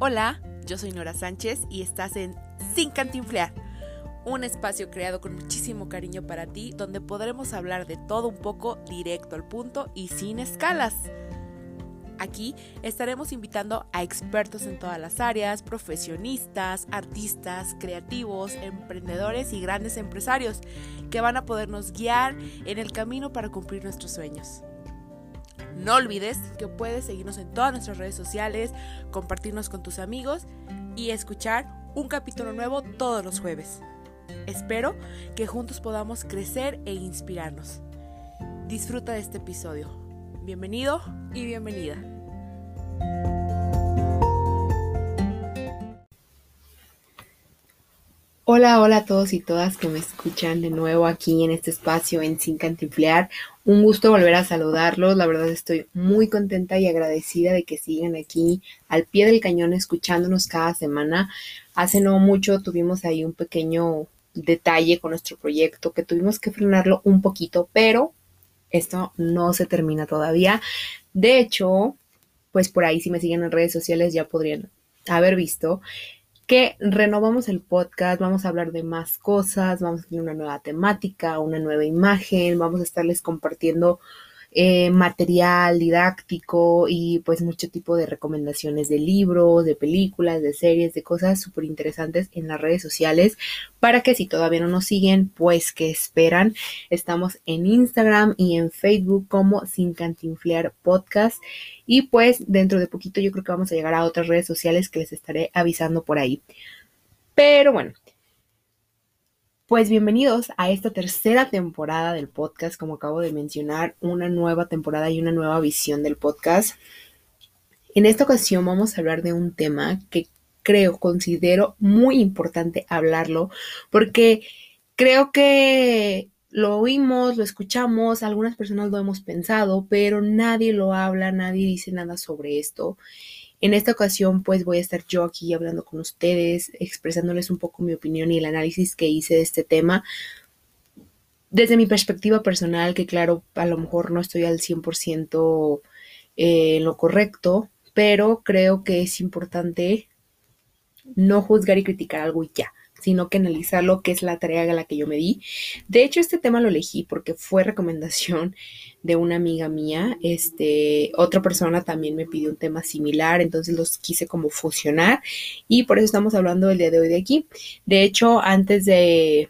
Hola, yo soy Nora Sánchez y estás en Sin Cantinflear, un espacio creado con muchísimo cariño para ti donde podremos hablar de todo un poco directo al punto y sin escalas. Aquí estaremos invitando a expertos en todas las áreas, profesionistas, artistas, creativos, emprendedores y grandes empresarios que van a podernos guiar en el camino para cumplir nuestros sueños. No olvides que puedes seguirnos en todas nuestras redes sociales, compartirnos con tus amigos y escuchar un capítulo nuevo todos los jueves. Espero que juntos podamos crecer e inspirarnos. Disfruta de este episodio. Bienvenido y bienvenida. Hola, hola a todos y todas que me escuchan de nuevo aquí en este espacio en Sin Cantinflear. Un gusto volver a saludarlos. La verdad estoy muy contenta y agradecida de que sigan aquí al pie del cañón escuchándonos cada semana. Hace no mucho tuvimos ahí un pequeño detalle con nuestro proyecto que tuvimos que frenarlo un poquito, pero esto no se termina todavía. De hecho, pues por ahí si me siguen en redes sociales ya podrían haber visto que renovamos el podcast, vamos a hablar de más cosas, vamos a tener una nueva temática, una nueva imagen, vamos a estarles compartiendo eh, material didáctico y pues mucho tipo de recomendaciones de libros, de películas, de series, de cosas súper interesantes en las redes sociales para que si todavía no nos siguen, pues que esperan. Estamos en Instagram y en Facebook como Sin Cantinflear Podcast y pues dentro de poquito yo creo que vamos a llegar a otras redes sociales que les estaré avisando por ahí. Pero bueno, pues bienvenidos a esta tercera temporada del podcast, como acabo de mencionar, una nueva temporada y una nueva visión del podcast. En esta ocasión vamos a hablar de un tema que creo, considero muy importante hablarlo, porque creo que lo oímos, lo escuchamos, algunas personas lo hemos pensado, pero nadie lo habla, nadie dice nada sobre esto. En esta ocasión, pues voy a estar yo aquí hablando con ustedes, expresándoles un poco mi opinión y el análisis que hice de este tema. Desde mi perspectiva personal, que claro, a lo mejor no estoy al 100% eh, en lo correcto, pero creo que es importante no juzgar y criticar algo y ya sino que analizarlo, que es la tarea a la que yo me di. De hecho, este tema lo elegí porque fue recomendación de una amiga mía. Este, otra persona también me pidió un tema similar, entonces los quise como fusionar y por eso estamos hablando el día de hoy de aquí. De hecho, antes de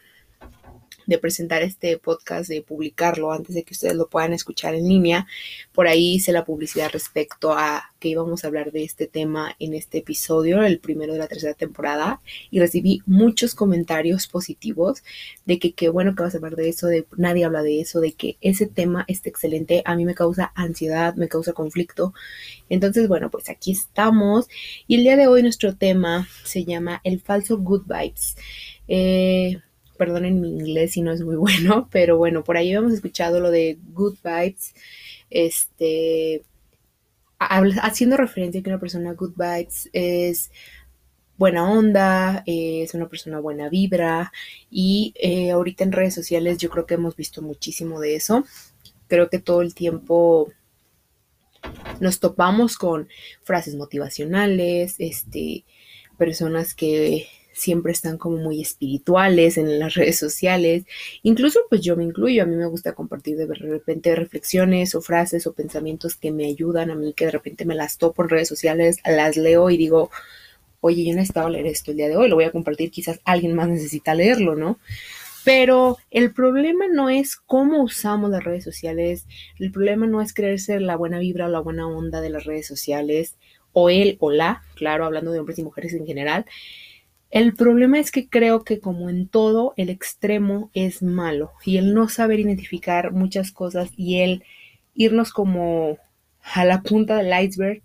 de presentar este podcast, de publicarlo antes de que ustedes lo puedan escuchar en línea. Por ahí hice la publicidad respecto a que íbamos a hablar de este tema en este episodio, el primero de la tercera temporada, y recibí muchos comentarios positivos de que qué bueno que vas a hablar de eso, de nadie habla de eso, de que ese tema está excelente, a mí me causa ansiedad, me causa conflicto. Entonces, bueno, pues aquí estamos y el día de hoy nuestro tema se llama el falso good vibes. Eh, perdonen mi inglés si no es muy bueno, pero bueno, por ahí hemos escuchado lo de good vibes, este, haciendo referencia a que una persona good vibes es buena onda, es una persona buena vibra y eh, ahorita en redes sociales yo creo que hemos visto muchísimo de eso. Creo que todo el tiempo nos topamos con frases motivacionales, este, personas que siempre están como muy espirituales en las redes sociales. Incluso pues yo me incluyo, a mí me gusta compartir de repente reflexiones o frases o pensamientos que me ayudan a mí, que de repente me las topo en redes sociales, las leo y digo, oye, yo necesitaba leer esto el día de hoy, lo voy a compartir, quizás alguien más necesita leerlo, ¿no? Pero el problema no es cómo usamos las redes sociales, el problema no es creerse la buena vibra o la buena onda de las redes sociales, o él o la, claro, hablando de hombres y mujeres en general, el problema es que creo que como en todo, el extremo es malo y el no saber identificar muchas cosas y el irnos como a la punta del iceberg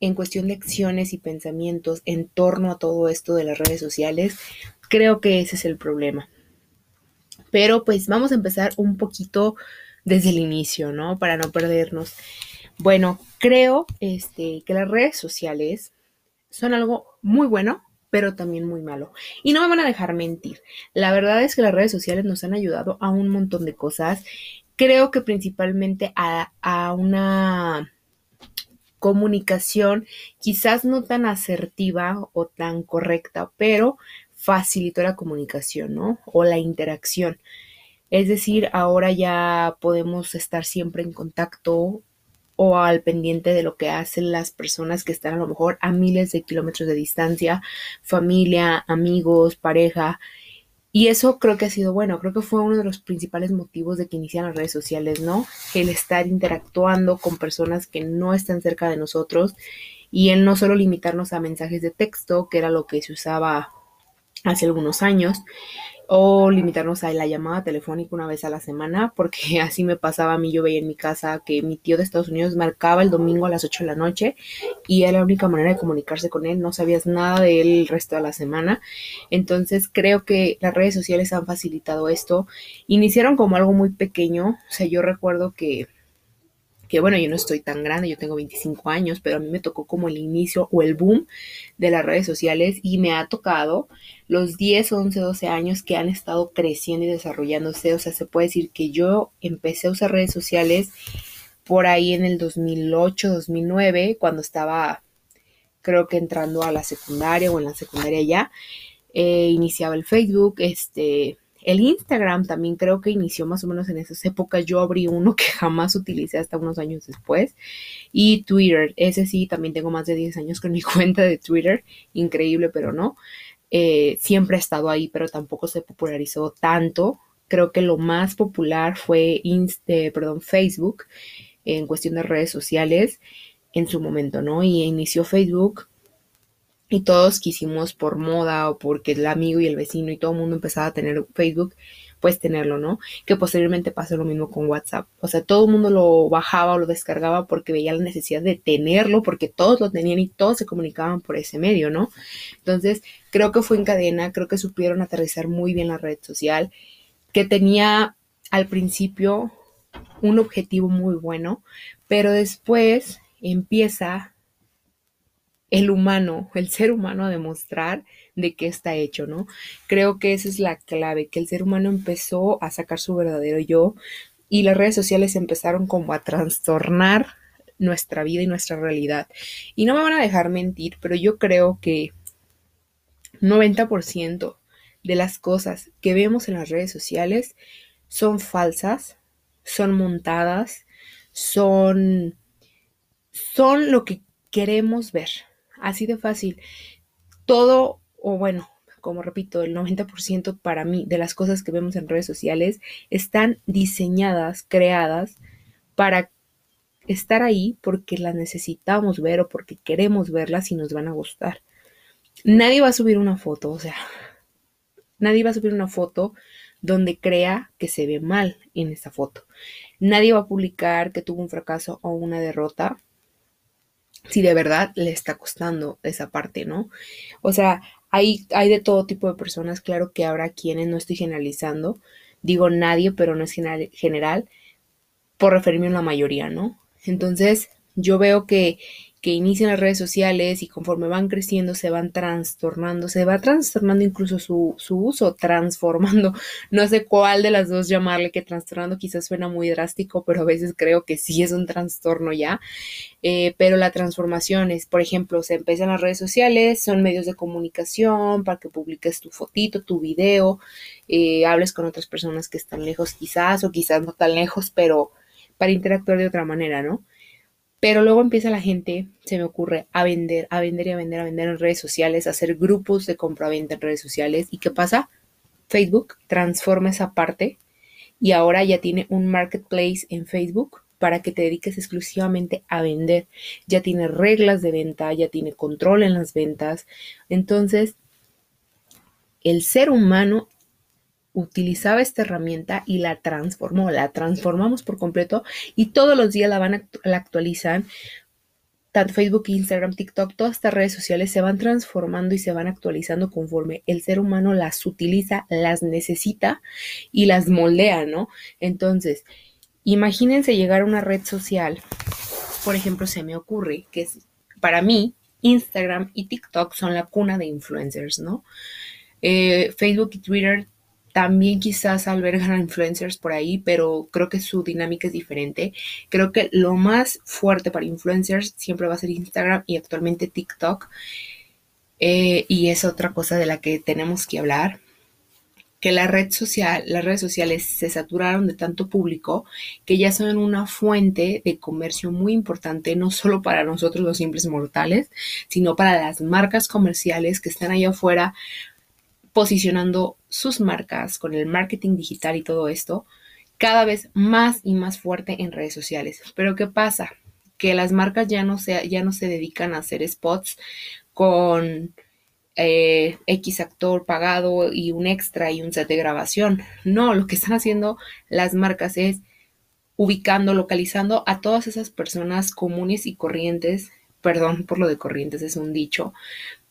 en cuestión de acciones y pensamientos en torno a todo esto de las redes sociales, creo que ese es el problema. Pero pues vamos a empezar un poquito desde el inicio, ¿no? Para no perdernos. Bueno, creo este, que las redes sociales son algo muy bueno, pero también muy malo. Y no me van a dejar mentir. La verdad es que las redes sociales nos han ayudado a un montón de cosas. Creo que principalmente a, una comunicación quizás no tan asertiva o tan correcta, pero facilitó la comunicación, ¿no? O la interacción. Es decir, ahora ya podemos estar siempre en contacto o al pendiente de lo que hacen las personas que están a lo mejor a miles de kilómetros de distancia, familia, amigos, pareja. Y eso creo que ha sido bueno, creo que fue uno de los principales motivos de que inician las redes sociales, ¿no? El estar interactuando con personas que no están cerca de nosotros y el no solo limitarnos a mensajes de texto, que era lo que se usaba hace algunos años, o limitarnos a la llamada telefónica una vez a la semana, porque así me pasaba a mí, yo veía en mi casa que mi tío de Estados Unidos marcaba el domingo a las 8 de la noche y era la única manera de comunicarse con él, no sabías nada de él el resto de la semana. Entonces creo que las redes sociales han facilitado esto. Iniciaron como algo muy pequeño, o sea, yo recuerdo que que bueno, yo no estoy tan grande, yo tengo 25 años, pero a mí me tocó como el inicio o el boom de las redes sociales y me ha tocado los 10, 11, 12 años que han estado creciendo y desarrollándose. O sea, se puede decir que yo empecé a usar redes sociales por ahí en el 2008, 2009, cuando estaba creo que entrando a la secundaria o en la secundaria ya. Eh, iniciaba el Facebook, este, el Instagram también creo que inició más o menos en esas épocas. Yo abrí uno que jamás utilicé hasta unos años después. Y Twitter, ese sí, también tengo más de 10 años con mi cuenta de Twitter. Increíble, pero no. Eh, siempre ha estado ahí, pero tampoco se popularizó tanto. Creo que lo más popular fue eh, perdón, Facebook en cuestión de redes sociales en su momento, ¿no? Y inició Facebook y todos quisimos por moda o porque el amigo y el vecino y todo el mundo empezaba a tener Facebook, pues tenerlo, ¿no? Que posteriormente pasó lo mismo con WhatsApp. O sea, todo el mundo lo bajaba o lo descargaba porque veía la necesidad de tenerlo, porque todos lo tenían y todos se comunicaban por ese medio, ¿no? Entonces, creo que fue en cadena, creo que supieron aterrizar muy bien la red social, que tenía al principio un objetivo muy bueno, pero después empieza el humano, el ser humano a demostrar de qué está hecho, ¿no? Creo que esa es la clave, que el ser humano empezó a sacar su verdadero yo y las redes sociales empezaron como a trastornar nuestra vida y nuestra realidad. Y no me van a dejar mentir, pero yo creo que 90% de las cosas que vemos en las redes sociales son falsas, son montadas, son son lo que queremos ver. Así de fácil. Todo, o bueno, como repito, el 90% para mí de las cosas que vemos en redes sociales están diseñadas, creadas para estar ahí porque las necesitamos ver o porque queremos verlas y nos van a gustar. Nadie va a subir una foto, o sea, nadie va a subir una foto donde crea que se ve mal en esa foto. Nadie va a publicar que tuvo un fracaso o una derrota si de verdad le está costando esa parte, ¿no? O sea, hay, hay de todo tipo de personas, claro que habrá quienes, no estoy generalizando, digo nadie, pero no es general, por referirme a la mayoría, ¿no? Entonces, yo veo que que inician las redes sociales y conforme van creciendo se van trastornando, se va trastornando incluso su, uso, transformando, no sé cuál de las dos llamarle, que trastornando quizás suena muy drástico, pero a veces creo que sí es un trastorno ya, eh, pero la transformación es, por ejemplo, se empiezan las redes sociales, son medios de comunicación para que publiques tu fotito, tu video, eh, hables con otras personas que están lejos quizás o quizás no tan lejos, pero para interactuar de otra manera, ¿no? Pero luego empieza la gente, se me ocurre, a vender, a vender y a vender, a vender en redes sociales, a hacer grupos de compra-venta en redes sociales. ¿Y qué pasa? Facebook transforma esa parte y ahora ya tiene un marketplace en Facebook para que te dediques exclusivamente a vender. Ya tiene reglas de venta, ya tiene control en las ventas. Entonces, el ser humano utilizaba esta herramienta y la transformó, la transformamos por completo y todos los días la van a, la actualizan. Tanto Facebook, Instagram, TikTok, todas estas redes sociales se van transformando y se van actualizando conforme el ser humano las utiliza, las necesita y las moldea, ¿no? Entonces, imagínense llegar a una red social, por ejemplo, se me ocurre que para mí Instagram y TikTok son la cuna de influencers, ¿no? Eh, Facebook y Twitter también quizás albergan a influencers por ahí, pero creo que su dinámica es diferente. Creo que lo más fuerte para influencers siempre va a ser Instagram y actualmente TikTok. Eh, y es otra cosa de la que tenemos que hablar que la red social, las redes sociales se saturaron de tanto público que ya son una fuente de comercio muy importante, no solo para nosotros los simples mortales, sino para las marcas comerciales que están allá afuera posicionando sus marcas con el marketing digital y todo esto cada vez más y más fuerte en redes sociales. Pero ¿qué pasa? Que las marcas ya no se, ya no se dedican a hacer spots con eh, X actor pagado y un extra y un set de grabación. No, lo que están haciendo las marcas es ubicando, localizando a todas esas personas comunes y corrientes, perdón por lo de corrientes, es un dicho,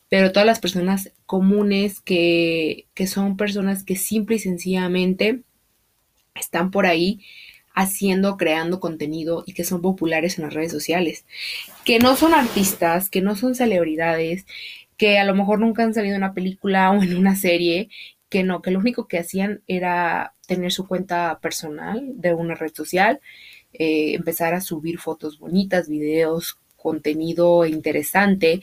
pero todas las personas comunes que, que son personas que simple y sencillamente están por ahí haciendo, creando contenido y que son populares en las redes sociales, que no son artistas, que no son celebridades, que a lo mejor nunca han salido en una película o en una serie, que no, que lo único que hacían era tener su cuenta personal de una red social, eh, empezar a subir fotos bonitas, videos, contenido interesante,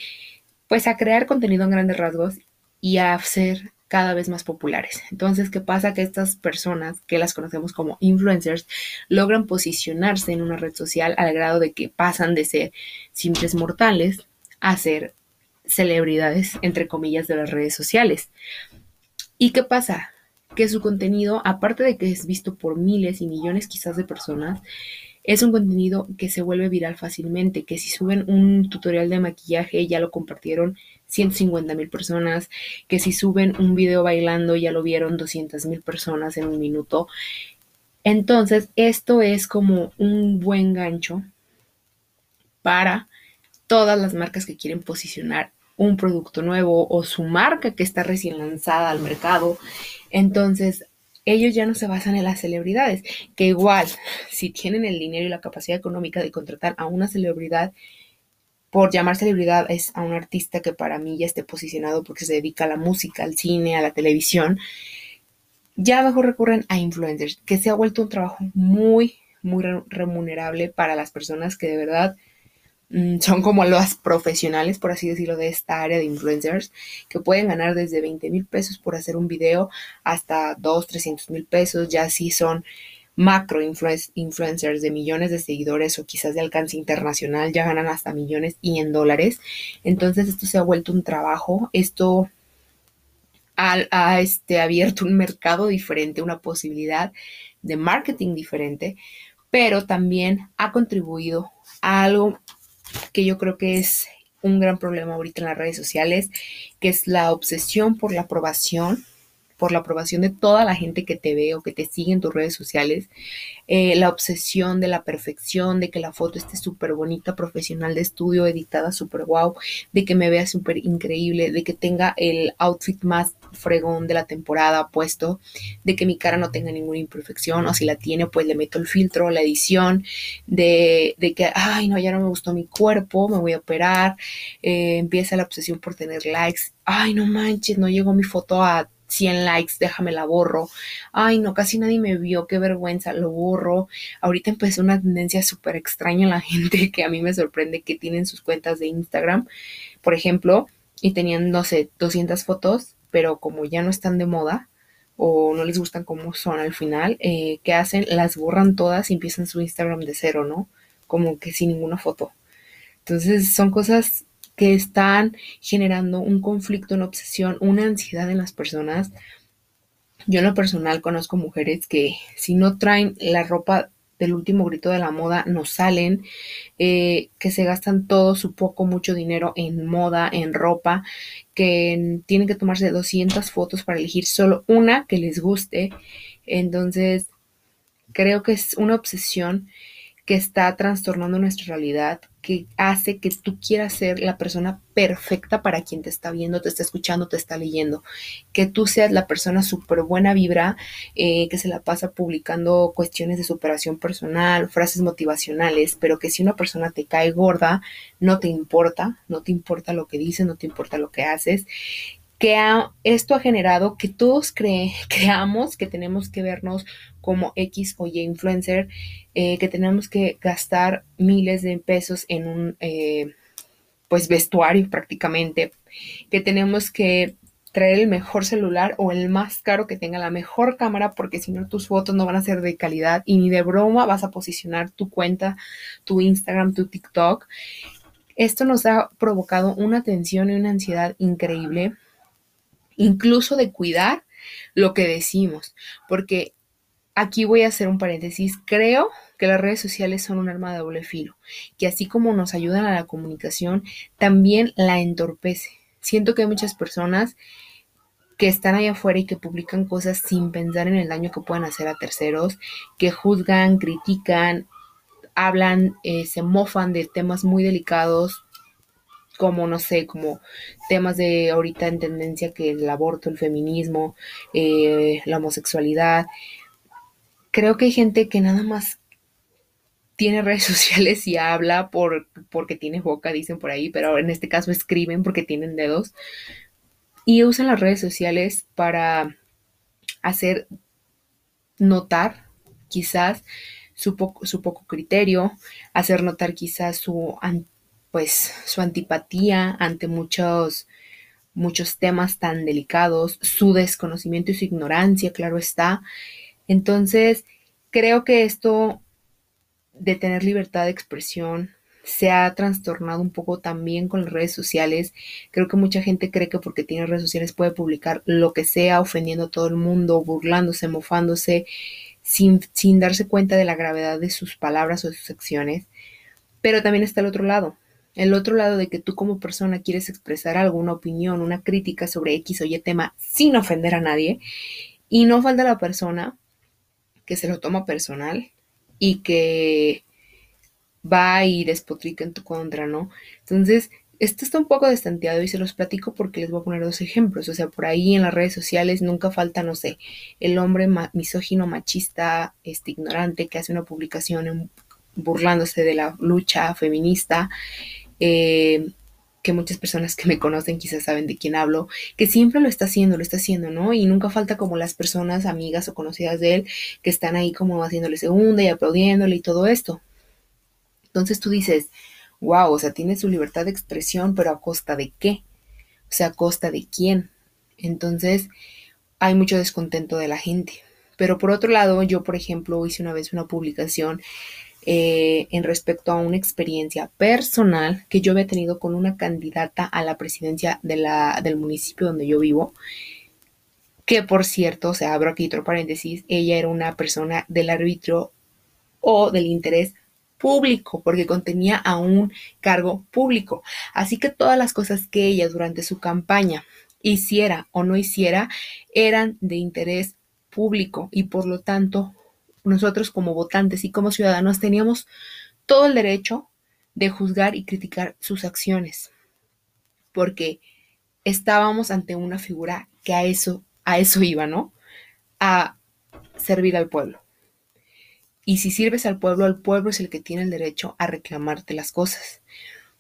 pues a crear contenido en grandes rasgos y a ser cada vez más populares. Entonces, ¿qué pasa? Que estas personas, que las conocemos como influencers, logran posicionarse en una red social al grado de que pasan de ser simples mortales a ser celebridades, entre comillas, de las redes sociales. ¿Y qué pasa? Que su contenido, aparte de que es visto por miles y millones quizás de personas, es un contenido que se vuelve viral fácilmente, que si suben un tutorial de maquillaje ya lo compartieron 150 mil personas, que si suben un video bailando ya lo vieron 200 mil personas en un minuto. Entonces, esto es como un buen gancho para todas las marcas que quieren posicionar un producto nuevo o su marca que está recién lanzada al mercado. Entonces, ellos ya no se basan en las celebridades, que igual, si tienen el dinero y la capacidad económica de contratar a una celebridad, por llamar celebridad es a un artista que para mí ya esté posicionado porque se dedica a la música, al cine, a la televisión, ya mejor recurren a influencers, que se ha vuelto un trabajo muy, muy remunerable para las personas que de verdad son como los profesionales, por así decirlo, de esta área de influencers, que pueden ganar desde 20 mil pesos por hacer un video hasta 2, 300 mil pesos, ya si son macro influencers de millones de seguidores o quizás de alcance internacional, ya ganan hasta millones y en dólares. Entonces esto se ha vuelto un trabajo, esto ha, ha este, abierto un mercado diferente, una posibilidad de marketing diferente, pero también ha contribuido a algo que yo creo que es un gran problema ahorita en las redes sociales, que es la obsesión por la aprobación por la aprobación de toda la gente que te ve o que te sigue en tus redes sociales, eh, la obsesión de la perfección, de que la foto esté súper bonita, profesional de estudio, editada súper guau, de que me vea súper increíble, de que tenga el outfit más fregón de la temporada puesto, de que mi cara no tenga ninguna imperfección o si la tiene pues le meto el filtro, la edición, de, de que, ay no, ya no me gustó mi cuerpo, me voy a operar, eh, empieza la obsesión por tener likes, ay no manches, no llegó mi foto a 100 likes, déjame la borro. Ay, no, casi nadie me vio, qué vergüenza, lo borro. Ahorita empezó una tendencia súper extraña en la gente que a mí me sorprende que tienen sus cuentas de Instagram, por ejemplo, y tenían, no sé, 200 fotos, pero como ya no están de moda o no les gustan como son al final, eh, ¿qué hacen? Las borran todas y empiezan su Instagram de cero, ¿no? Como que sin ninguna foto. Entonces son cosas que están generando un conflicto, una obsesión, una ansiedad en las personas. Yo en lo personal conozco mujeres que si no traen la ropa del último grito de la moda no salen, eh, que se gastan todo su poco, mucho dinero en moda, en ropa, que tienen que tomarse 200 fotos para elegir solo una que les guste. Entonces, creo que es una obsesión que está trastornando nuestra realidad, que hace que tú quieras ser la persona perfecta para quien te está viendo, te está escuchando, te está leyendo. Que tú seas la persona súper buena vibra, eh, que se la pasa publicando cuestiones de superación personal, frases motivacionales, pero que si una persona te cae gorda, no te importa, no te importa lo que dices, no te importa lo que haces que esto ha generado que todos creamos que tenemos que vernos como X o Y influencer, eh, que tenemos que gastar miles de pesos en un eh, pues vestuario prácticamente, que tenemos que traer el mejor celular o el más caro que tenga la mejor cámara porque si no tus fotos no van a ser de calidad y ni de broma vas a posicionar tu cuenta, tu Instagram, tu TikTok. Esto nos ha provocado una tensión y una ansiedad increíble, incluso de cuidar lo que decimos, porque aquí voy a hacer un paréntesis, creo que las redes sociales son un arma de doble filo, que así como nos ayudan a la comunicación, también la entorpece. Siento que hay muchas personas que están allá afuera y que publican cosas sin pensar en el daño que puedan hacer a terceros, que juzgan, critican, hablan, eh, se mofan de temas muy delicados, como, no sé, como temas de ahorita en tendencia que el aborto, el feminismo, eh, la homosexualidad. Creo que hay gente que nada más tiene redes sociales y habla por, porque tiene boca, dicen por ahí, pero en este caso escriben porque tienen dedos y usan las redes sociales para hacer notar quizás su, su poco criterio, hacer notar quizás su, pues, su antipatía ante muchos, muchos temas tan delicados, su desconocimiento y su ignorancia, claro está. Entonces, creo que esto de tener libertad de expresión, se ha trastornado un poco también con las redes sociales. Creo que mucha gente cree que porque tiene redes sociales puede publicar lo que sea, ofendiendo a todo el mundo, burlándose, mofándose, sin, sin darse cuenta de la gravedad de sus palabras o de sus acciones. Pero también está el otro lado. El otro lado de que tú como persona quieres expresar alguna opinión, una crítica sobre X o Y tema sin ofender a nadie. Y no falta la persona que se lo toma personal y que va y despotrica en tu contra, ¿no? Entonces, esto está un poco destanteado y se los platico porque les voy a poner dos ejemplos. O sea, por ahí en las redes sociales nunca falta, no sé, el hombre misógino, machista, este, ignorante que hace una publicación burlándose de la lucha feminista. Eh, que muchas personas que me conocen quizás saben de quién hablo, que siempre lo está haciendo, lo está haciendo, ¿no? Y nunca falta como las personas, amigas o conocidas de él, que están ahí como haciéndole segunda y aplaudiéndole y todo esto. Entonces tú dices, wow, o sea, tiene su libertad de expresión, pero a costa de qué? O sea, a costa de quién. Entonces hay mucho descontento de la gente. Pero por otro lado, yo, por ejemplo, hice una vez una publicación eh, en respecto a una experiencia personal que yo había tenido con una candidata a la presidencia de la, del municipio donde yo vivo. Que por cierto, o sea, abro aquí otro paréntesis, ella era una persona del árbitro o del interés público, porque contenía a un cargo público. Así que todas las cosas que ella durante su campaña hiciera o no hiciera eran de interés público y por lo tanto nosotros como votantes y como ciudadanos teníamos todo el derecho de juzgar y criticar sus acciones, porque estábamos ante una figura que a eso, a eso iba, ¿no? A servir al pueblo. Y si sirves al pueblo, el pueblo es el que tiene el derecho a reclamarte las cosas.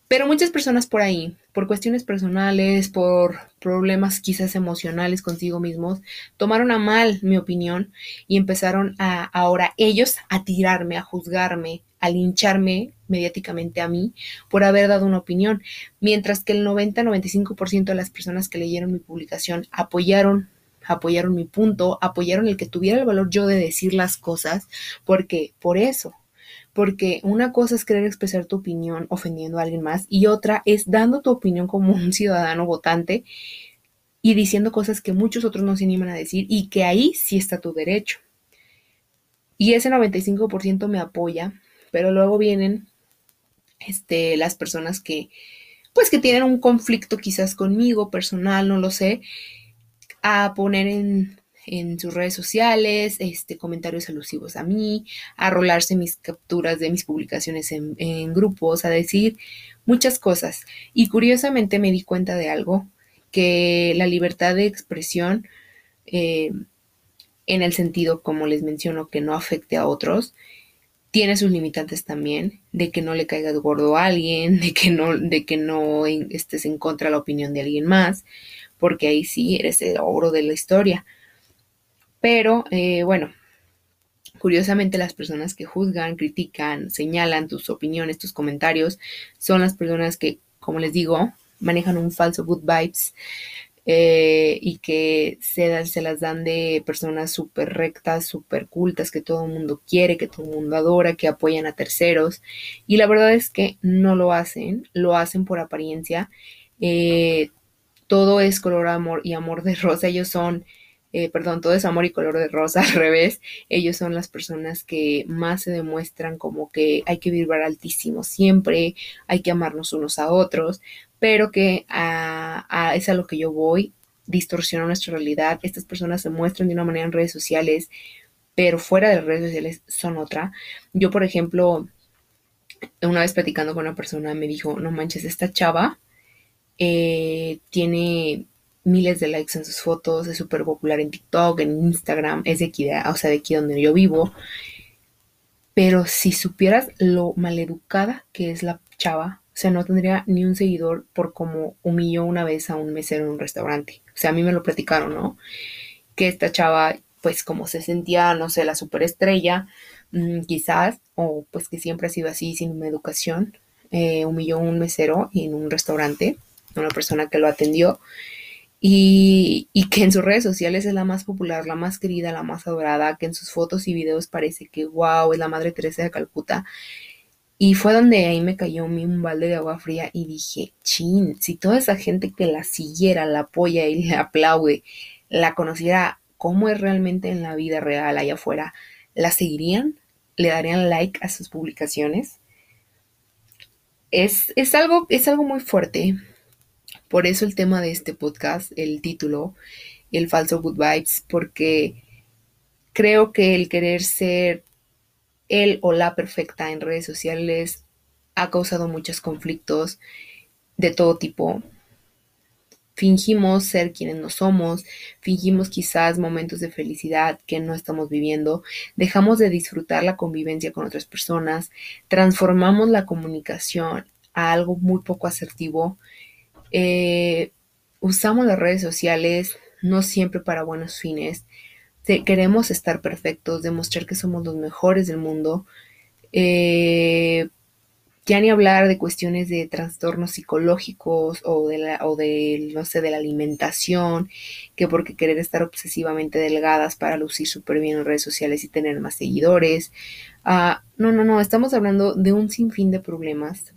Pero muchas personas por ahí, por cuestiones personales, por problemas quizás emocionales consigo mismos, tomaron a mal mi opinión y empezaron a ahora ellos a tirarme, a juzgarme, a lincharme mediáticamente a mí por haber dado una opinión, mientras que el 90-95% de las personas que leyeron mi publicación apoyaron apoyaron mi punto, apoyaron el que tuviera el valor yo de decir las cosas, porque por eso, porque una cosa es querer expresar tu opinión ofendiendo a alguien más y otra es dando tu opinión como un ciudadano votante y diciendo cosas que muchos otros no se animan a decir y que ahí sí está tu derecho. Y ese 95% me apoya, pero luego vienen este, las personas que, pues que tienen un conflicto quizás conmigo personal, no lo sé, a poner en, sus redes sociales, este, comentarios alusivos a mí, a rolarse mis capturas de mis publicaciones en, grupos, a decir muchas cosas. Y curiosamente me di cuenta de algo, que la libertad de expresión, eh, en el sentido, como les menciono, que no afecte a otros, tiene sus limitantes también, de que no le caiga gordo a alguien, de que no, de que no estés en contra de la opinión de alguien más, porque ahí sí eres el oro de la historia. Pero eh, bueno, curiosamente las personas que juzgan, critican, señalan tus opiniones, tus comentarios, son las personas que, como les digo, manejan un falso good vibes, eh, y que se, se, las dan de personas súper rectas, súper cultas, que todo el mundo quiere, que todo el mundo adora, que apoyan a terceros. Y la verdad es que no lo hacen, lo hacen por apariencia. Eh, todo es color amor y amor de rosa. Ellos son, eh, perdón, todo es amor y color de rosa al revés. Ellos son las personas que más se demuestran como que hay que vibrar altísimo siempre, hay que amarnos unos a otros pero que a, es a lo que yo voy, distorsiona nuestra realidad. Estas personas se muestran de una manera en redes sociales, pero fuera de las redes sociales son otra. Yo, por ejemplo, una vez platicando con una persona me dijo, no manches, esta chava eh, tiene miles de likes en sus fotos, es súper popular en TikTok, en Instagram, es de aquí, o sea, de aquí donde yo vivo. Pero si supieras lo maleducada que es la chava, o sea, no tendría ni un seguidor por como humilló una vez a un mesero en un restaurante. O sea, a mí me lo platicaron, ¿no? Que esta chava, pues como se sentía, no sé, la superestrella, mm, quizás, o pues que siempre ha sido así, sin una educación, eh, humilló a un mesero en un restaurante, una persona que lo atendió, y, que en sus redes sociales es la más popular, la más querida, la más adorada, que en sus fotos y videos parece que, wow, es la Madre Teresa de Calcuta. Y fue donde ahí me cayó un balde de agua fría y dije, chin, si toda esa gente que la siguiera, la apoya y le aplaude, la conociera cómo es realmente en la vida real allá afuera, ¿la seguirían? ¿Le darían like a sus publicaciones? Es algo muy fuerte. Por eso el tema de este podcast, el título, el falso good vibes, porque creo que el querer ser el o la perfecta en redes sociales ha causado muchos conflictos de todo tipo. Fingimos ser quienes no somos, fingimos quizás momentos de felicidad que no estamos viviendo, dejamos de disfrutar la convivencia con otras personas, transformamos la comunicación a algo muy poco asertivo, eh, usamos las redes sociales no siempre para buenos fines, queremos estar perfectos, demostrar que somos los mejores del mundo. Eh, ya ni hablar de cuestiones de trastornos psicológicos o de la, o de, no sé, de la alimentación, que porque querer estar obsesivamente delgadas para lucir súper bien en redes sociales y tener más seguidores. Ah, no, no, no, estamos hablando de un sinfín de problemas,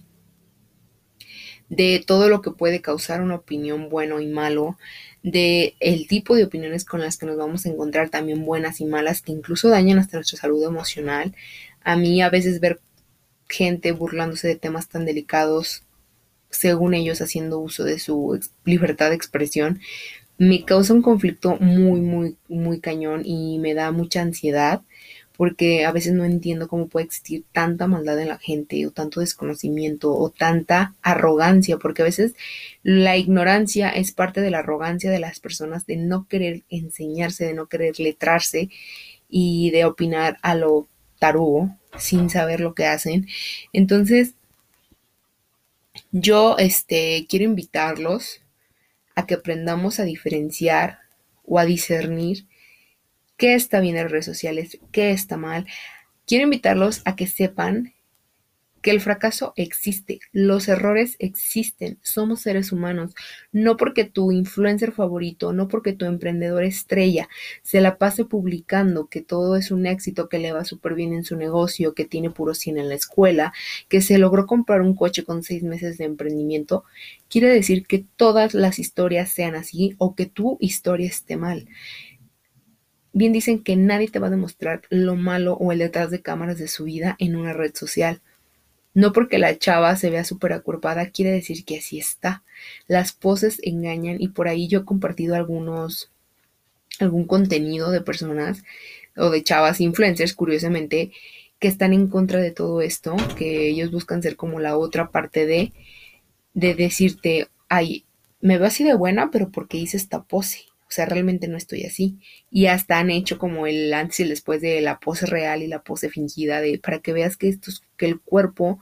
de todo lo que puede causar una opinión bueno y malo, de el tipo de opiniones con las que nos vamos a encontrar también buenas y malas que incluso dañan hasta nuestra salud emocional. A mí a veces ver gente burlándose de temas tan delicados, según ellos haciendo uso de su libertad de expresión, me causa un conflicto muy, muy, muy cañón y me da mucha ansiedad porque a veces no entiendo cómo puede existir tanta maldad en la gente o tanto desconocimiento o tanta arrogancia, porque a veces la ignorancia es parte de la arrogancia de las personas de no querer enseñarse, de no querer letrarse y de opinar a lo tarugo sin saber lo que hacen. Entonces, yo este quiero invitarlos a que aprendamos a diferenciar o a discernir qué está bien en redes sociales, qué está mal. Quiero invitarlos a que sepan que el fracaso existe, los errores existen, somos seres humanos, no porque tu influencer favorito, no porque tu emprendedor estrella se la pase publicando que todo es un éxito, que le va súper bien en su negocio, que tiene puro 100 en la escuela, que se logró comprar un coche con seis meses de emprendimiento, quiere decir que todas las historias sean así o que tu historia esté mal bien dicen que nadie te va a demostrar lo malo o el detrás de cámaras de su vida en una red social. No porque la chava se vea súper acuerpada quiere decir que así está. Las poses engañan y por ahí yo he compartido algunos, algún contenido de personas o de chavas influencers, curiosamente, que están en contra de todo esto, que ellos buscan ser como la otra parte de, de decirte, ay, me veo así de buena, pero porque hice esta pose O sea, realmente no estoy así. Y hasta han hecho como el antes y el después de la pose real y la pose fingida de para que veas que esto que el cuerpo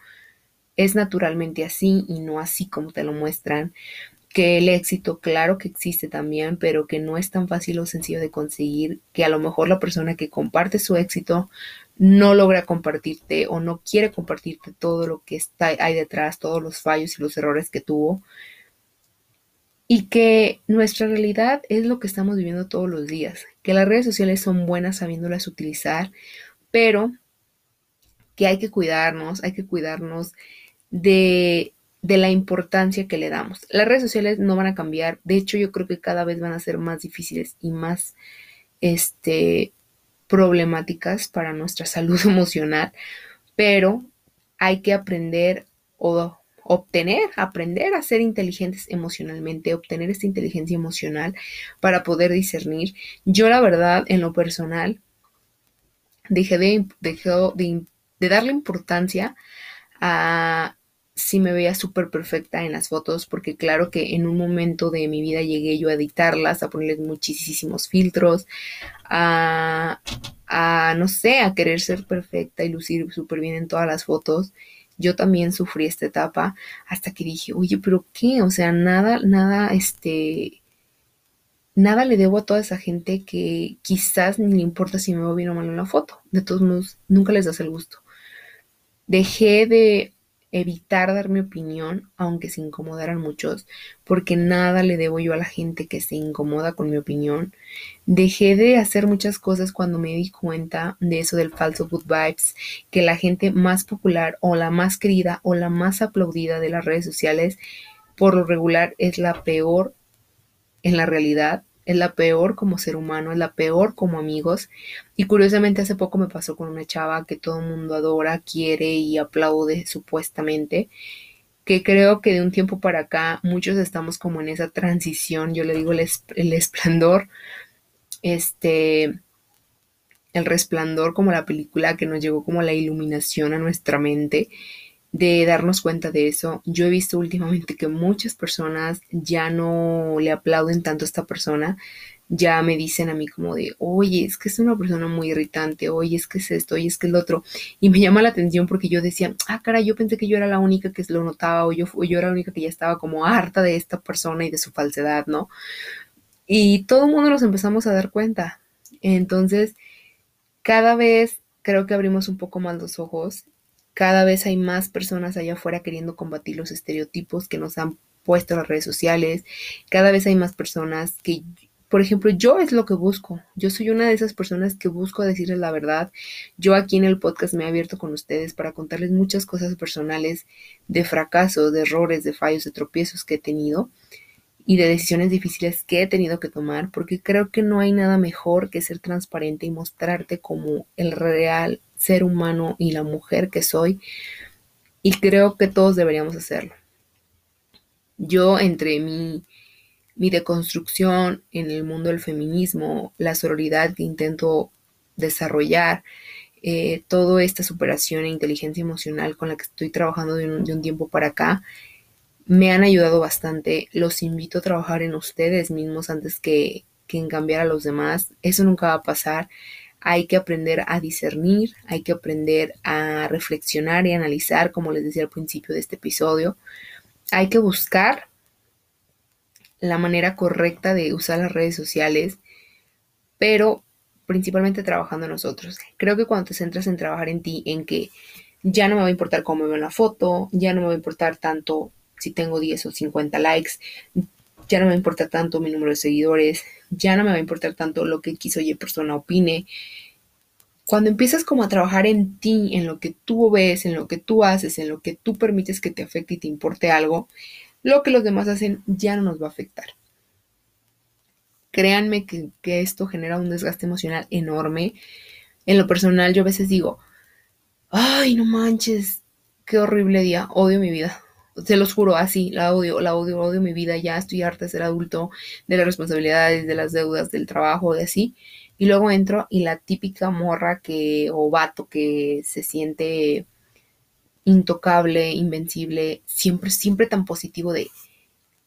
es naturalmente así y no así como te lo muestran. Que el éxito, claro que existe también, pero que no es tan fácil o sencillo de conseguir, que a lo mejor la persona que comparte su éxito no logra compartirte o no quiere compartirte todo lo que está ahí detrás, todos los fallos y los errores que tuvo. Y que nuestra realidad es lo que estamos viviendo todos los días, que las redes sociales son buenas sabiéndolas utilizar, pero que hay que cuidarnos, hay que cuidarnos de, de la importancia que le damos. Las redes sociales no van a cambiar, de hecho yo creo que cada vez van a ser más difíciles y más este, problemáticas para nuestra salud emocional, pero hay que aprender o obtener, aprender a ser inteligentes emocionalmente, obtener esta inteligencia emocional para poder discernir. Yo la verdad, en lo personal, dejé de, de, darle importancia a si me veía súper perfecta en las fotos, porque claro que en un momento de mi vida llegué yo a editarlas, a ponerles muchísimos filtros, a, a no sé, a querer ser perfecta y lucir súper bien en todas las fotos. Yo también sufrí esta etapa hasta que dije, oye, pero ¿qué? O sea, nada, nada, este, nada le debo a toda esa gente que quizás ni le importa si me veo bien o mal en la foto. De todos modos, nunca les das el gusto. Dejé de evitar dar mi opinión, aunque se incomodaran muchos, porque nada le debo yo a la gente que se incomoda con mi opinión. Dejé de hacer muchas cosas cuando me di cuenta de eso del falso good vibes, que la gente más popular o la más querida o la más aplaudida de las redes sociales, por lo regular es la peor en la realidad es la peor como ser humano, es la peor como amigos. Y curiosamente hace poco me pasó con una chava que todo el mundo adora, quiere y aplaude supuestamente, que creo que de un tiempo para acá muchos estamos como en esa transición, yo le digo el, el esplendor, este, el resplandor como la película que nos llegó como la iluminación a nuestra mente de darnos cuenta de eso. Yo he visto últimamente que muchas personas ya no le aplauden tanto a esta persona, ya me dicen a mí como de, oye, es que es una persona muy irritante, oye, es que es esto, oye, es que es lo otro. Y me llama la atención porque yo decía, ah, cara, yo pensé que yo era la única que lo notaba o yo, o yo era la única que ya estaba como harta de esta persona y de su falsedad, ¿no? Y todo el mundo nos empezamos a dar cuenta. Entonces, cada vez creo que abrimos un poco más los ojos cada vez hay más personas allá afuera queriendo combatir los estereotipos que nos han puesto las redes sociales. Cada vez hay más personas que, por ejemplo, yo es lo que busco. Yo soy una de esas personas que busco decirles la verdad. Yo aquí en el podcast me he abierto con ustedes para contarles muchas cosas personales de fracasos, de errores, de fallos, de tropiezos que he tenido y de decisiones difíciles que he tenido que tomar, porque creo que no hay nada mejor que ser transparente y mostrarte como el real ser humano y la mujer que soy y creo que todos deberíamos hacerlo. Yo entre mi, mi deconstrucción en el mundo del feminismo, la sororidad que intento desarrollar, eh, toda esta superación e inteligencia emocional con la que estoy trabajando de un, tiempo para acá, me han ayudado bastante. Los invito a trabajar en ustedes mismos antes que, que en cambiar a los demás. Eso nunca va a pasar hay que aprender a discernir, hay que aprender a reflexionar y analizar, como les decía al principio de este episodio. Hay que buscar la manera correcta de usar las redes sociales, pero principalmente trabajando nosotros. Creo que cuando te centras en trabajar en ti, en que ya no me va a importar cómo me veo en la foto, ya no me va a importar tanto si tengo 10 o 50 likes, ya no me importa tanto mi número de seguidores, ya no me va a importar tanto lo que quiso oye persona opine. Cuando empiezas como a trabajar en ti, en lo que tú ves, en lo que tú haces, en lo que tú permites que te afecte y te importe algo, lo que los demás hacen ya no nos va a afectar. Créanme que, que esto genera un desgaste emocional enorme. En lo personal, yo a veces digo, ay, no manches, qué horrible día, odio mi vida se los juro, así, la odio, la odio, odio mi vida, ya estoy harta ser adulto, de las responsabilidades, de las deudas, del trabajo, de así. Y luego entro y la típica morra que, o vato que se siente intocable, invencible, siempre, siempre tan positivo de,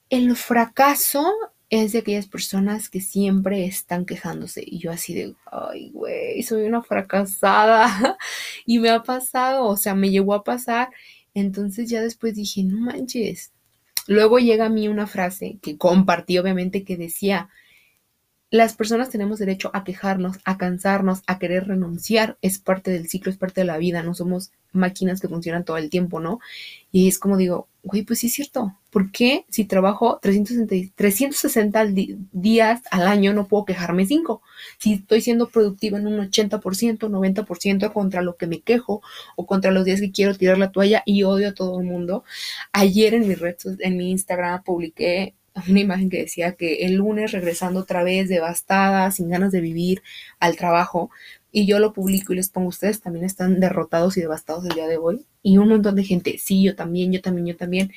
el fracaso es de aquellas personas que siempre están quejándose. Y yo así de, ay, güey, soy una fracasada. y me ha pasado, o sea, me llegó a pasar. Entonces ya después dije, no manches. Luego llega a mí una frase que compartí, obviamente, que decía, las personas tenemos derecho a quejarnos, a cansarnos, a querer renunciar. Es parte del ciclo, es parte de la vida. No somos máquinas que funcionan todo el tiempo, ¿no? Y es como digo, güey, pues sí es cierto. ¿Por qué si trabajo 360, 360 días al año no puedo quejarme 5? Si estoy siendo productiva en un 80%, 90% contra lo que me quejo o contra los días que quiero tirar la toalla y odio a todo el mundo. Ayer en mi red, en mi Instagram publiqué una imagen que decía que el lunes regresando otra vez devastada, sin ganas de vivir al trabajo, y yo lo publico y les pongo, ustedes también están derrotados y devastados el día de hoy, y un montón de gente, sí, yo también, yo también, yo también.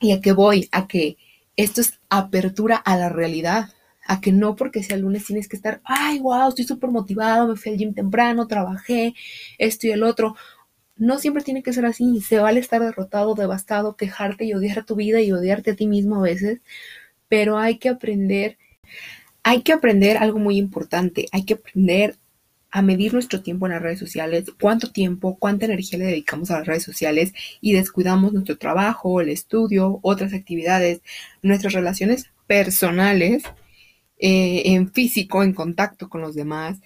¿Y a qué voy? A que esto es apertura a la realidad, a que no porque sea lunes tienes que estar, ay, wow, estoy súper motivado, me fui al gym temprano, trabajé, esto y el otro no siempre tiene que ser así. Se vale estar derrotado, devastado, quejarte y odiar tu vida y odiarte a ti mismo a veces, pero hay que aprender, hay que aprender algo muy importante, hay que aprender a medir nuestro tiempo en las redes sociales, cuánto tiempo, cuánta energía le dedicamos a las redes sociales y descuidamos nuestro trabajo, el estudio, otras actividades, nuestras relaciones personales, eh, en físico, en contacto con los demás,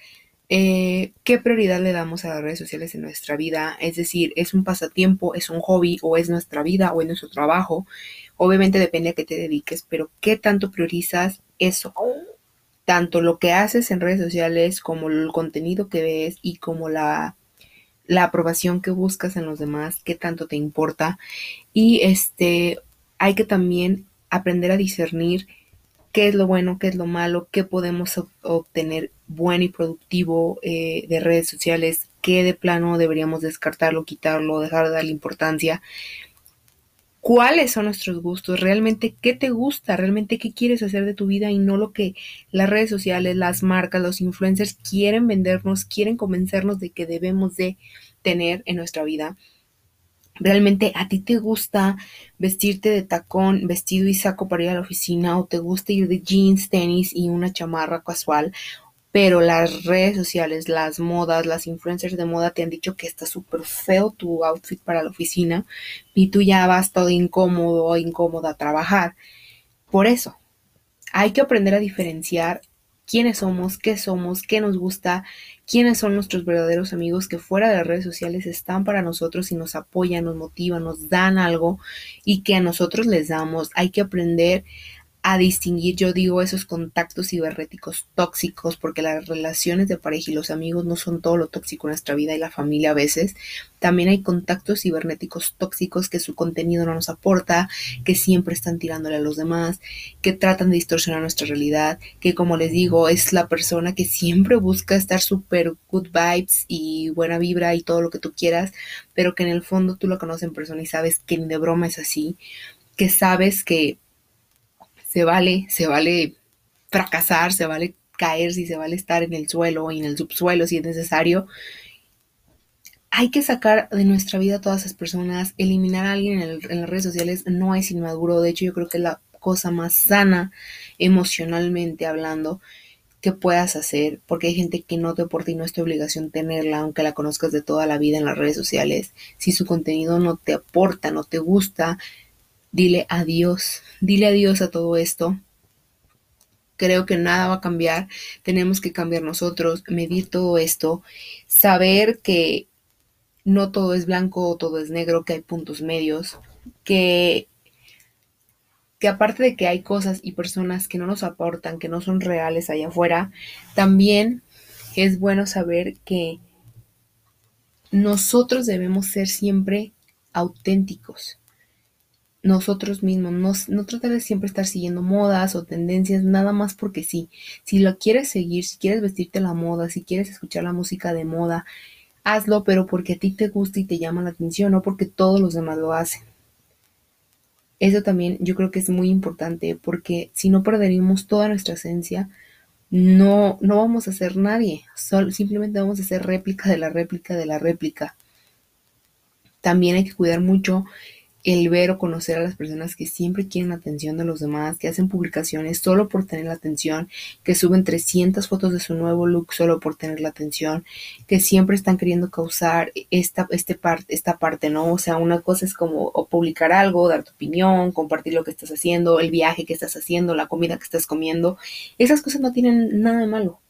eh, qué prioridad le damos a las redes sociales en nuestra vida, es decir, es un pasatiempo, es un hobby o es nuestra vida o es nuestro trabajo. Obviamente depende a qué te dediques, pero qué tanto priorizas eso. Tanto lo que haces en redes sociales como el contenido que ves y como la, la aprobación que buscas en los demás, qué tanto te importa. Y este, hay que también aprender a discernir qué es lo bueno, qué es lo malo, qué podemos obtener bueno y productivo eh, de redes sociales, qué de plano deberíamos descartarlo, quitarlo, dejar de darle importancia. ¿Cuáles son nuestros gustos? ¿Realmente qué te gusta? ¿Realmente qué quieres hacer de tu vida y no lo que las redes sociales, las marcas, los influencers quieren vendernos, quieren convencernos de que debemos de tener en nuestra vida? Realmente a ti te gusta vestirte de tacón, vestido y saco para ir a la oficina o te gusta ir de jeans, tenis y una chamarra casual, pero las redes sociales, las modas, las influencers de moda te han dicho que está súper feo tu outfit para la oficina y tú ya vas todo incómodo o incómoda a trabajar. Por eso, hay que aprender a diferenciar quiénes somos, qué somos, qué nos gusta, quiénes son nuestros verdaderos amigos que fuera de las redes sociales están para nosotros y nos apoyan, nos motivan, nos dan algo y que a nosotros les damos. Hay que aprender a distinguir, yo digo, esos contactos cibernéticos tóxicos, porque las relaciones de pareja y los amigos no son todo lo tóxico en nuestra vida y la familia a veces. También hay contactos cibernéticos tóxicos que su contenido no nos aporta, que siempre están tirándole a los demás, que tratan de distorsionar nuestra realidad, que como les digo, es la persona que siempre busca estar súper good vibes y buena vibra y todo lo que tú quieras, pero que en el fondo tú lo conoces en persona y sabes que ni de broma es así, que sabes que se vale, se vale fracasar, se vale caer, si se vale estar en el suelo y en el subsuelo si es necesario. Hay que sacar de nuestra vida a todas esas personas, eliminar a alguien en, en las redes sociales no es inmaduro, de hecho yo creo que es la cosa más sana emocionalmente hablando que puedas hacer, porque hay gente que no te aporta y no es tu obligación tenerla, aunque la conozcas de toda la vida en las redes sociales. Si su contenido no te aporta, no te gusta, dile adiós, dile adiós a todo esto. Creo que nada va a cambiar, tenemos que cambiar nosotros, medir todo esto, saber que no todo es blanco o todo es negro, que hay puntos medios, que, que aparte de que hay cosas y personas que no nos aportan, que no son reales allá afuera, también es bueno saber que nosotros debemos ser siempre auténticos nosotros mismos, no, tratar de siempre estar siguiendo modas o tendencias, nada más porque sí. Si lo quieres seguir, si quieres vestirte la moda, si quieres escuchar la música de moda, hazlo, pero porque a ti te gusta y te llama la atención, no porque todos los demás lo hacen. Eso también yo creo que es muy importante porque si no perderíamos toda nuestra esencia, no, no vamos a ser nadie, simplemente vamos a ser réplica de la réplica de la réplica. También hay que cuidar mucho el ver o conocer a las personas que siempre quieren la atención de los demás, que hacen publicaciones solo por tener la atención, que suben 300 fotos de su nuevo look solo por tener la atención, que siempre están queriendo causar esta, este parte, esta parte, ¿no? O sea, una cosa es como publicar algo, dar tu opinión, compartir lo que estás haciendo, el viaje que estás haciendo, la comida que estás comiendo. Esas cosas no tienen nada de malo,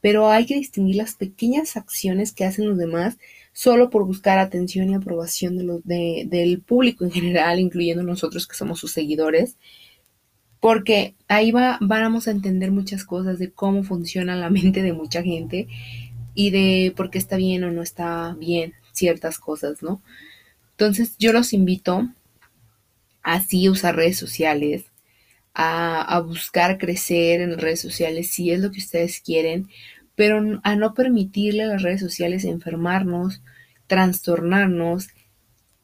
pero hay que distinguir las pequeñas acciones que hacen los demás solo por buscar atención y aprobación de los, del público en general, incluyendo nosotros que somos sus seguidores, porque ahí va, vamos a entender muchas cosas de cómo funciona la mente de mucha gente y de por qué está bien o no está bien ciertas cosas, ¿no? Entonces yo los invito a sí usar redes sociales, a, a buscar crecer en redes sociales si es lo que ustedes quieren, pero a no permitirle a las redes sociales enfermarnos, trastornarnos,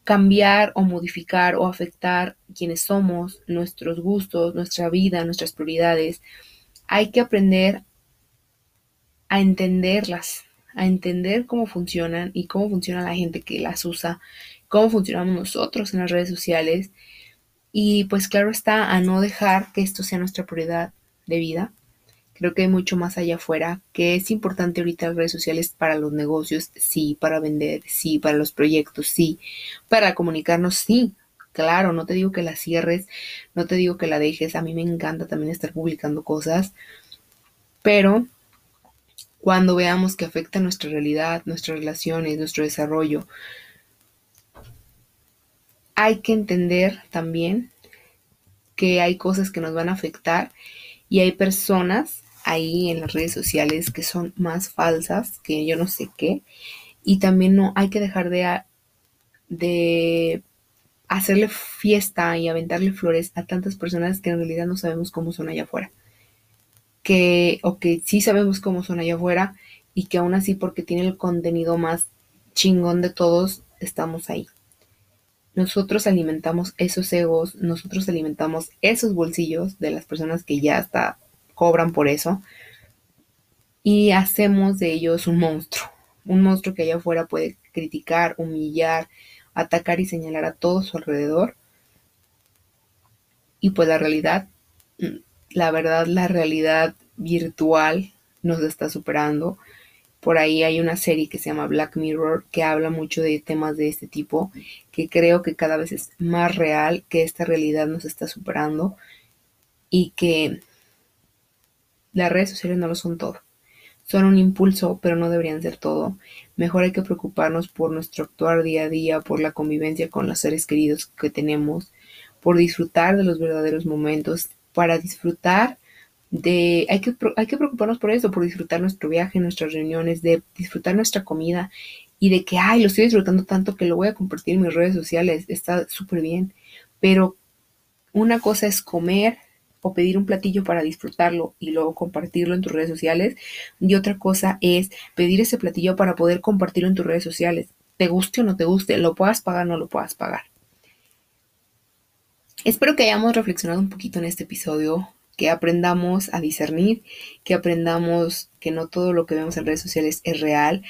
cambiar o modificar o afectar quienes somos, nuestros gustos, nuestra vida, nuestras prioridades. Hay que aprender a entenderlas, a entender cómo funcionan y cómo funciona la gente que las usa, cómo funcionamos nosotros en las redes sociales y pues claro está a no dejar que esto sea nuestra prioridad de vida Creo que hay mucho más allá afuera, que es importante ahorita las redes sociales para los negocios, sí, para vender, sí, para los proyectos, sí, para comunicarnos, sí. Claro, no te digo que la cierres, no te digo que la dejes, a mí me encanta también estar publicando cosas, pero cuando veamos que afecta nuestra realidad, nuestras relaciones, nuestro desarrollo, hay que entender también que hay cosas que nos van a afectar y hay personas ahí en las redes sociales que son más falsas que yo no sé qué. Y también no hay que dejar de, de hacerle fiesta y aventarle flores a tantas personas que en realidad no sabemos cómo son allá afuera. Que, o que sí sabemos cómo son allá afuera y que aún así porque tiene el contenido más chingón de todos, estamos ahí. Nosotros alimentamos esos egos, nosotros alimentamos esos bolsillos de las personas que ya está cobran por eso. Y hacemos de ellos un monstruo. Un monstruo que allá afuera puede criticar, humillar, atacar y señalar a todo su alrededor. Y pues la realidad, mm, la verdad, la realidad virtual nos está superando. Por ahí hay una serie que se llama Black Mirror que habla mucho de temas de este tipo, que creo que cada vez es más real, que esta realidad nos está superando y que las redes sociales no lo son todo. Son un impulso, pero no deberían ser todo. Mejor hay que preocuparnos por nuestro actuar día a día, por la convivencia con los seres queridos que tenemos, por disfrutar de los verdaderos momentos, para disfrutar de... Hay que, hay que preocuparnos por eso, por disfrutar nuestro viaje, nuestras reuniones, de disfrutar nuestra comida y de que, ay, lo estoy disfrutando tanto que lo voy a compartir en mis redes sociales. Está súper bien. Pero una cosa es comer o pedir un platillo para disfrutarlo y luego compartirlo en tus redes sociales. Y otra cosa es pedir ese platillo para poder compartirlo en tus redes sociales. Te guste o no te guste, lo puedas pagar o no lo puedas pagar. Espero que hayamos reflexionado un poquito en este episodio, que aprendamos a discernir, que aprendamos que no todo lo que vemos en redes sociales es real,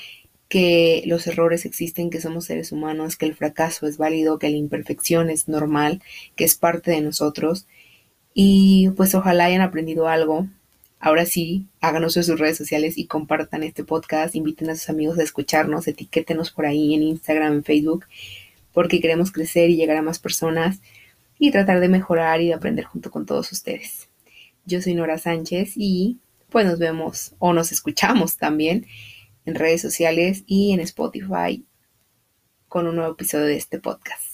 que los errores existen, que somos seres humanos, que el fracaso es válido, que la imperfección es normal, que es parte de nosotros y pues ojalá hayan aprendido algo. Ahora sí, háganos en sus redes sociales y compartan este podcast. Inviten a sus amigos a escucharnos, etiquétenos por ahí en Instagram, en Facebook, porque queremos crecer y llegar a más personas y tratar de mejorar y de aprender junto con todos ustedes. Yo soy Nora Sánchez y pues nos vemos o nos escuchamos también en redes sociales y en Spotify con un nuevo episodio de este podcast.